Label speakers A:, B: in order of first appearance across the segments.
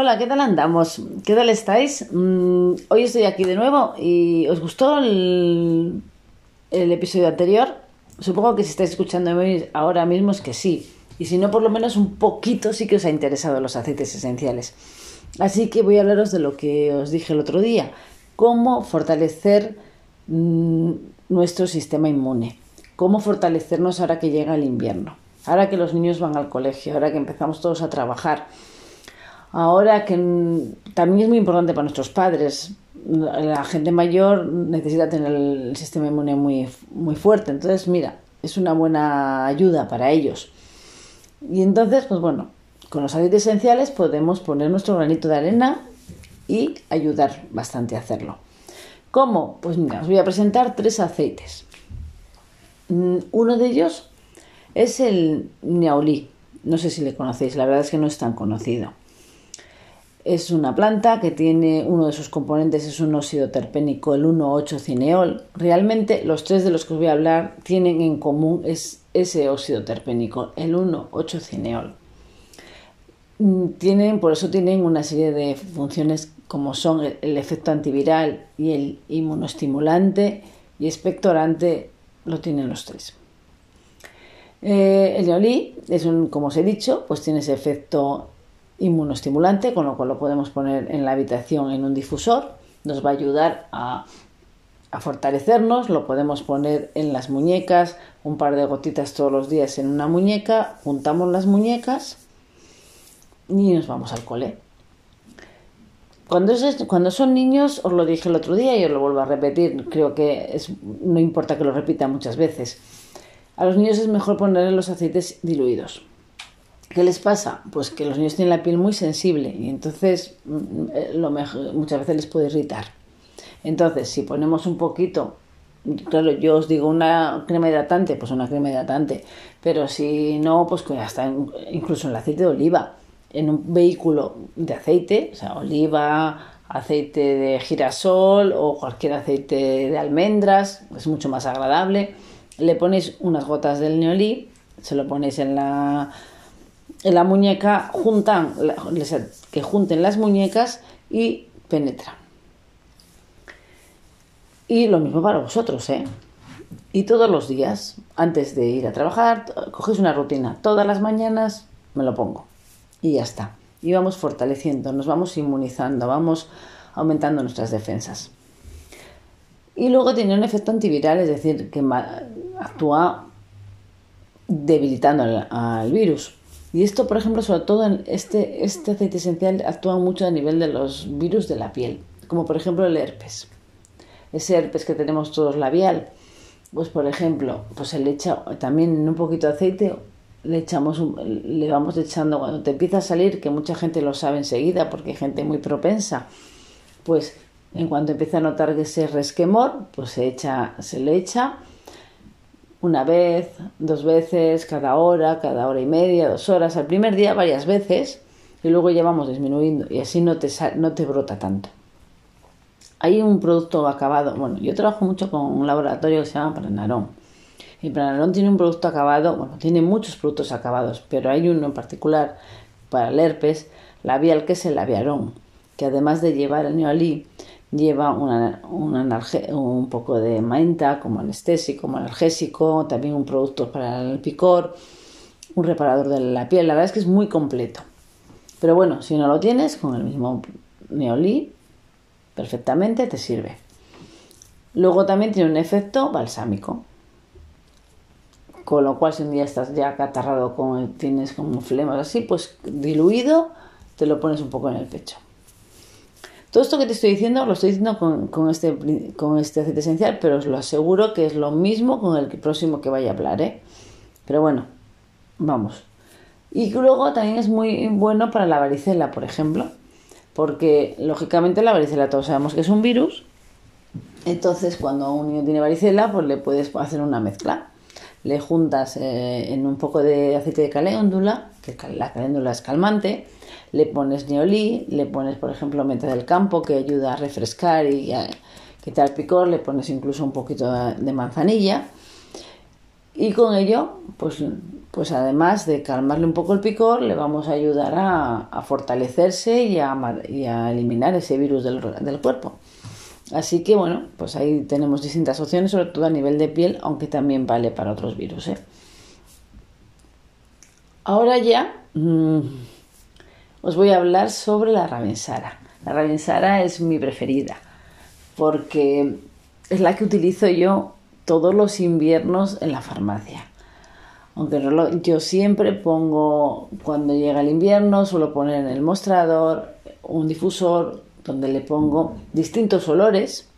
A: Hola, ¿qué tal andamos? ¿Qué tal estáis? Mm, hoy estoy aquí de nuevo y ¿os gustó el, episodio anterior? Supongo que si estáis escuchando ahora mismo es que sí. Y si no, por lo menos un poquito sí que os ha interesado los aceites esenciales. Así que voy a hablaros de lo que os dije el otro día. Cómo fortalecer mm, nuestro sistema inmune. Cómo fortalecernos ahora que llega el invierno. Ahora que los niños van al colegio. Ahora que empezamos todos a trabajar Ahora que también es muy importante para nuestros padres, la gente mayor necesita tener el sistema inmune muy, muy fuerte. Entonces, mira, es una buena ayuda para ellos. Y entonces, pues bueno, con los aceites esenciales podemos poner nuestro granito de arena y ayudar bastante a hacerlo. ¿Cómo? Pues mira, os voy a presentar tres aceites. Mm, uno de ellos es el Neolí. No sé si le conocéis, la verdad es que no es tan conocido. Es una planta que tiene uno de sus componentes es un óxido terpénico, el 1,8-cineol. Realmente los tres de los que os voy a hablar tienen en común es ese óxido terpénico, el 1,8-cineol. Mm, tienen, por eso tienen una serie de funciones como son el, efecto antiviral y el inmunoestimulante y expectorante, lo tienen los tres. Eh, el neolí es un, como os he dicho, pues tiene ese efecto inmunoestimulante, con lo cual lo podemos poner en la habitación en un difusor. Nos va a ayudar a, fortalecernos, lo podemos poner en las muñecas, un par de gotitas todos los días en una muñeca, juntamos las muñecas y nos vamos al cole. Cuando, cuando son niños, os lo dije el otro día y os lo vuelvo a repetir, creo que es, no importa que lo repita muchas veces. A los niños es mejor ponerle los aceites diluidos. ¿Qué les pasa? Pues que los niños tienen la piel muy sensible y entonces mm, eh, lo muchas veces les puede irritar. Entonces, si ponemos un poquito, claro, yo os digo una crema hidratante, pues una crema hidratante, pero si no, pues hasta incluso en el aceite de oliva, en un vehículo de aceite, o sea, oliva, aceite de girasol o cualquier aceite de almendras, es mucho más agradable. Le ponéis unas gotas del neolí, se lo ponéis en la en la muñeca juntan, que junten las muñecas y penetran. Y lo mismo para vosotros, ¿eh? Y todos los días, antes de ir a trabajar, cogéis una rutina. Todas las mañanas me lo pongo. Y ya está. Y vamos fortaleciendo, nos vamos inmunizando, vamos aumentando nuestras defensas. Y luego tiene un efecto antiviral, es decir, que actúa debilitando al virus. Y esto, por ejemplo, sobre todo en este, este aceite esencial actúa mucho a nivel de los virus de la piel, como por ejemplo el herpes. Ese herpes que tenemos todos labial, pues por ejemplo, pues se le echa también en un poquito de aceite, le echamos le vamos echando cuando te empieza a salir, que mucha gente lo sabe enseguida porque hay gente muy propensa, pues en cuanto empieza a notar que ese resquemor, pues se echa, se le echa una vez, dos veces, cada hora, cada hora y media, dos horas, al primer día varias veces y luego ya vamos disminuyendo y así no te, no te brota tanto. Hay un producto acabado, bueno, yo trabajo mucho con un laboratorio que se llama Pranarón. Y Pranarón tiene un producto acabado, bueno, tiene muchos productos acabados, pero hay uno en particular para el herpes labial que es el labiarón, que además de llevar el neolí, lleva una, un poco de menta como anestésico, como analgésico, también un producto para el picor, un reparador de la piel. La verdad es que es muy completo. Pero bueno, si no lo tienes, con el mismo neolí, perfectamente te sirve. Luego también tiene un efecto balsámico. Con lo cual, si un día estás ya catarrado, con, tienes como flemas así, pues diluido, te lo pones un poco en el pecho. Todo esto que te estoy diciendo lo estoy diciendo con, este, con este aceite esencial, pero os lo aseguro que es lo mismo con el próximo que vaya a hablar, ¿eh? Pero bueno, vamos. Y luego también es muy bueno para la varicela, por ejemplo, porque lógicamente la varicela todos sabemos que es un virus. Entonces, cuando un niño tiene varicela, pues le puedes hacer una mezcla. Le juntas eh, en un poco de aceite de caléndula, que la caléndula es calmante, le pones neolí, le pones, por ejemplo, menta del campo, que ayuda a refrescar y a quitar picor, le pones incluso un poquito de manzanilla. Y con ello, pues, pues además de calmarle un poco el picor, le vamos a ayudar a, fortalecerse y a, eliminar ese virus del, cuerpo. Así que bueno, pues ahí tenemos distintas opciones, sobre todo a nivel de piel, aunque también vale para otros virus. ¿eh? Ahora ya mm, os voy a hablar sobre la Ravensara. La Ravensara es mi preferida porque es la que utilizo yo todos los inviernos en la farmacia. Aunque yo siempre pongo, cuando llega el invierno, suelo poner en el mostrador un difusor donde le pongo distintos olores,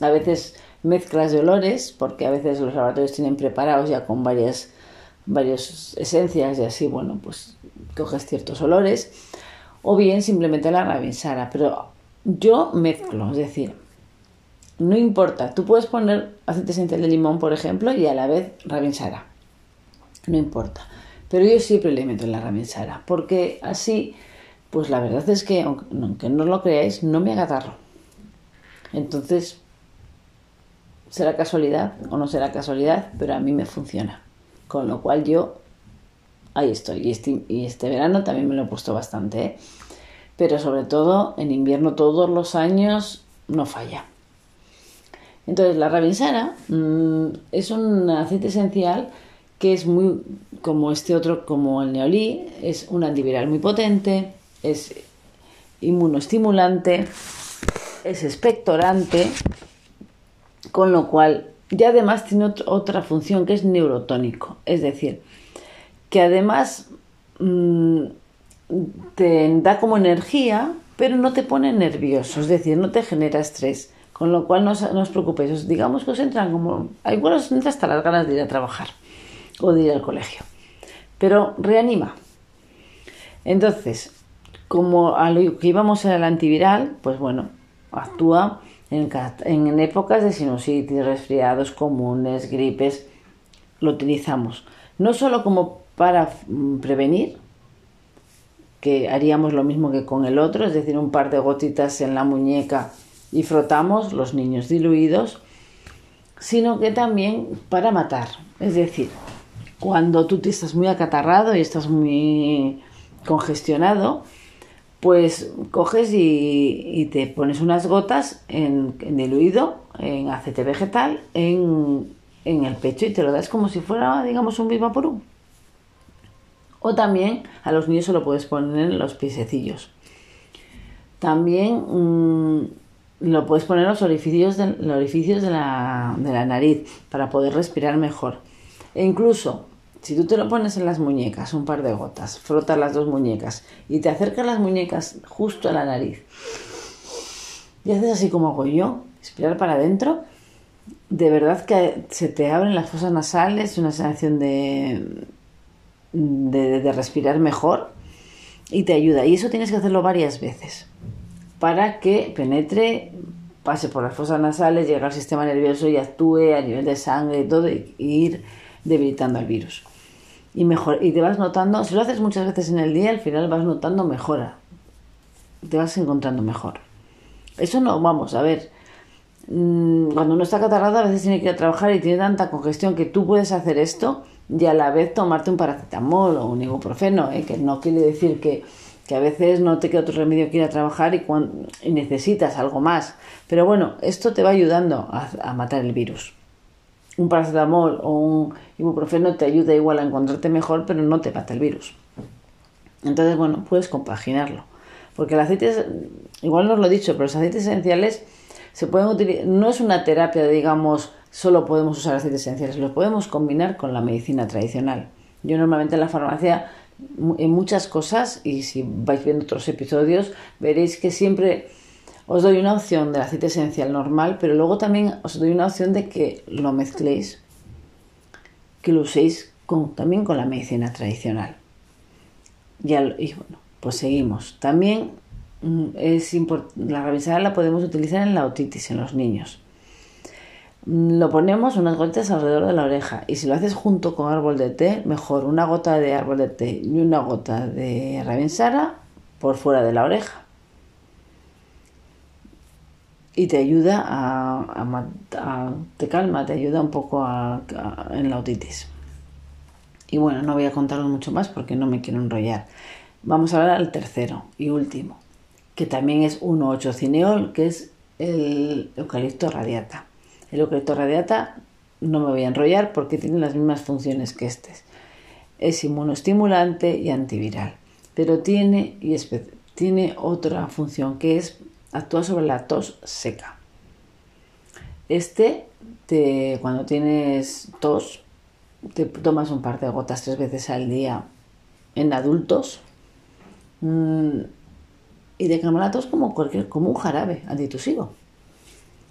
A: a veces mezclas de olores, porque a veces los laboratorios tienen preparados ya con varias, varias esencias y así, bueno, pues coges ciertos olores, o bien simplemente la rabinsara, pero yo mezclo, es decir, no importa, tú puedes poner aceite esencial de limón, por ejemplo, y a la vez rabinsara. No importa. Pero yo siempre le meto la rabinsara, porque así, pues la verdad es que, aunque no lo creáis, no me agatarro. Entonces, será casualidad o no será casualidad, pero a mí me funciona. Con lo cual yo ahí estoy. Y este, este verano también me lo he puesto bastante. ¿eh? Pero sobre todo en invierno todos los años no falla. Entonces, la Ravinsara mm, es un aceite esencial que es muy como este otro, como el neolí, es un antiviral muy potente, es inmunoestimulante, es expectorante, con lo cual, y además tiene otra función que es neurotónico, es decir, que además mm, te da como energía, pero no te pone nervioso, es decir, no te genera estrés. Con lo cual no os, preocupéis, digamos que os entran como, igual os entra hasta las ganas de ir a trabajar o de ir al colegio. Pero reanima. Entonces, como a lo que íbamos al antiviral, pues bueno, actúa en, en épocas de sinusitis, resfriados comunes, gripes, lo utilizamos. No solo como para mm, prevenir, que haríamos lo mismo que con el otro, es decir, un par de gotitas en la muñeca y frotamos los niños diluidos, sino que también para matar. Es decir, cuando tú te estás muy acatarrado y estás muy congestionado, pues coges y, te pones unas gotas en, diluido, en aceite vegetal, en, en, el pecho y te lo das como si fuera, digamos, un Vivaporú. O también a los niños se lo puedes poner en los piececillos. También mm, lo puedes poner en los orificios, los orificios de, la, de la nariz para poder respirar mejor. E incluso, si tú te lo pones en las muñecas, un par de gotas, frotas las dos muñecas y te acercas las muñecas justo a la nariz y haces así como hago yo, respirar para adentro, de verdad que se te abren las fosas nasales, una sensación de, de, de respirar mejor y te ayuda. Y eso tienes que hacerlo varias veces para que penetre, pase por las fosas nasales, llegue al sistema nervioso y actúe a nivel de sangre y todo, y, ir debilitando al virus. Y, mejor, y te vas notando, si lo haces muchas veces en el día, al final vas notando mejora. Te vas encontrando mejor. Eso no, vamos, a ver. Mm, cuando uno está catarrado, a veces tiene que ir a trabajar y tiene tanta congestión que tú puedes hacer esto y a la vez tomarte un paracetamol o un ibuprofeno, ¿eh? que no quiere decir que que a veces no te queda otro remedio que ir a trabajar y, necesitas algo más. Pero bueno, esto te va ayudando a, matar el virus. Un paracetamol o un ibuprofeno te ayuda igual a encontrarte mejor, pero no te mata el virus. Entonces, bueno, puedes compaginarlo. Porque el aceite, igual no os lo he dicho, pero los aceites esenciales se pueden utilizar, no es una terapia, digamos, solo podemos usar aceites esenciales, los podemos combinar con la medicina tradicional. Yo normalmente en la farmacia en muchas cosas y si vais viendo otros episodios veréis que siempre os doy una opción del aceite esencial normal, pero luego también os doy una opción de que lo mezcléis, que lo uséis con, también con la medicina tradicional. y bueno, pues seguimos. También mm, es la revisada la podemos utilizar en la otitis en los niños. Lo ponemos unas gotas alrededor de la oreja y si lo haces junto con árbol de té, mejor una gota de árbol de té y una gota de ravensara por fuera de la oreja. Y te ayuda a, te calma, te ayuda un poco en la otitis. Y bueno, no voy a contaros mucho más porque no me quiero enrollar. Vamos a hablar del tercero y último, que también es 1,8 cineol, que es el eucalipto radiata. El eucalipto radiata no me voy a enrollar porque tiene las mismas funciones que este. Es inmunoestimulante y antiviral, pero tiene, y tiene otra función que es actuar sobre la tos seca. Este, te, cuando tienes tos, te tomas un par de gotas tres veces al día en adultos mm, y de camalatos como cualquier como un jarabe antitusivo.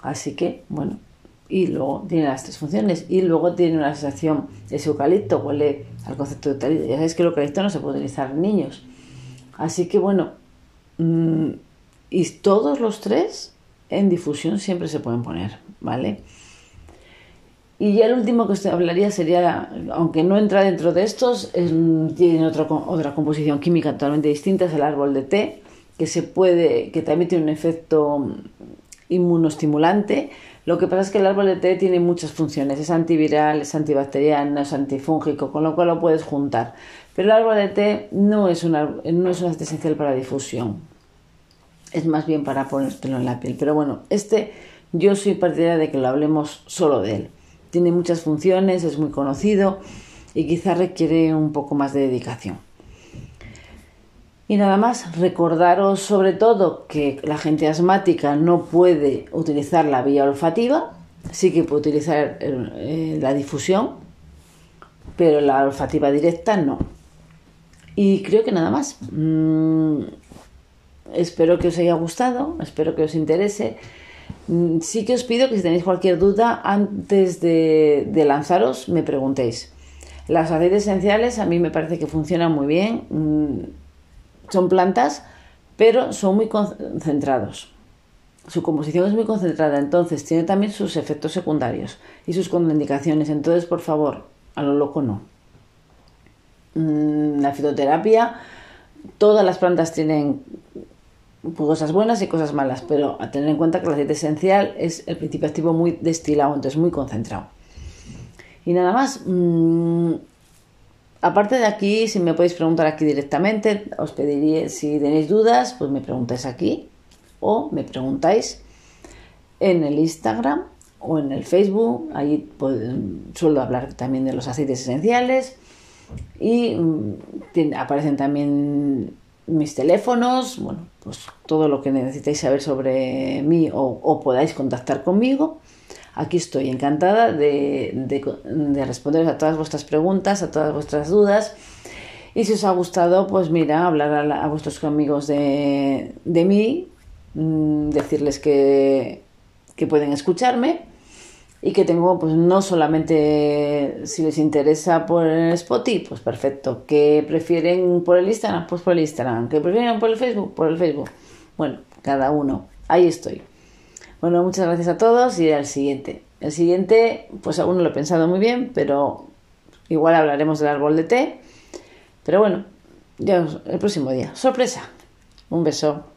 A: Así que, bueno, y luego tiene las tres funciones y luego tiene una sensación, ese eucalipto huele al concepto de eucalipto. Ya sabéis que el eucalipto no se puede utilizar en niños. Así que, bueno, mm, y todos los tres en difusión siempre se pueden poner, ¿vale? Y ya el último que os hablaría sería, aunque no entra dentro de estos, tiene otra, composición química totalmente distinta, es el árbol de té, que se puede, que también tiene un efecto inmunostimulante. Lo que pasa es que el árbol de té tiene muchas funciones, es antiviral, es antibacteriano, es antifúngico, con lo cual lo puedes juntar. Pero el árbol de té no es una, no es una esencial para difusión, es más bien para ponértelo en la piel. Pero bueno, este yo soy partidaria de que lo hablemos solo de él. Tiene muchas funciones, es muy conocido y quizá requiere un poco más de dedicación. Y nada más, recordaros sobre todo que la gente asmática no puede utilizar la vía olfativa, sí que puede utilizar eh, la difusión, pero la olfativa directa no. Y creo que nada más. Mm, espero que os haya gustado, espero que os interese. Mm, sí que os pido que si tenéis cualquier duda, antes de, lanzaros, me preguntéis. Las aceites esenciales a mí me parece que funcionan muy bien. Mm, son plantas, pero son muy concentrados. Su composición es muy concentrada, entonces tiene también sus efectos secundarios y sus contraindicaciones. Entonces, por favor, a lo loco no. Mm, la fitoterapia, todas las plantas tienen cosas buenas y cosas malas, pero a tener en cuenta que el aceite esencial es el principio activo muy destilado, entonces muy concentrado. Y nada más, mm, Aparte de aquí, si me podéis preguntar aquí directamente, os pediría, si tenéis dudas, pues me preguntáis aquí o me preguntáis en el Instagram o en el Facebook. Ahí suelo hablar también de los aceites esenciales y mm, aparecen también mis teléfonos, bueno, pues todo lo que necesitéis saber sobre mí o podáis contactar conmigo. Aquí estoy encantada de, de, responderos a todas vuestras preguntas, a todas vuestras dudas. Y si os ha gustado, pues mira, hablar a, vuestros amigos de, de mí, mm, decirles que, que, pueden escucharme y que tengo, pues no solamente si les interesa por el Spotify, pues perfecto. Que prefieren por el Instagram, pues por el Instagram. Que prefieren por el Facebook, por el Facebook. Bueno, cada uno. Ahí estoy. Bueno, muchas gracias a todos y al siguiente. El siguiente, pues aún no lo he pensado muy bien, pero igual hablaremos del árbol de té. Pero bueno, ya el próximo día. Sorpresa. Un beso.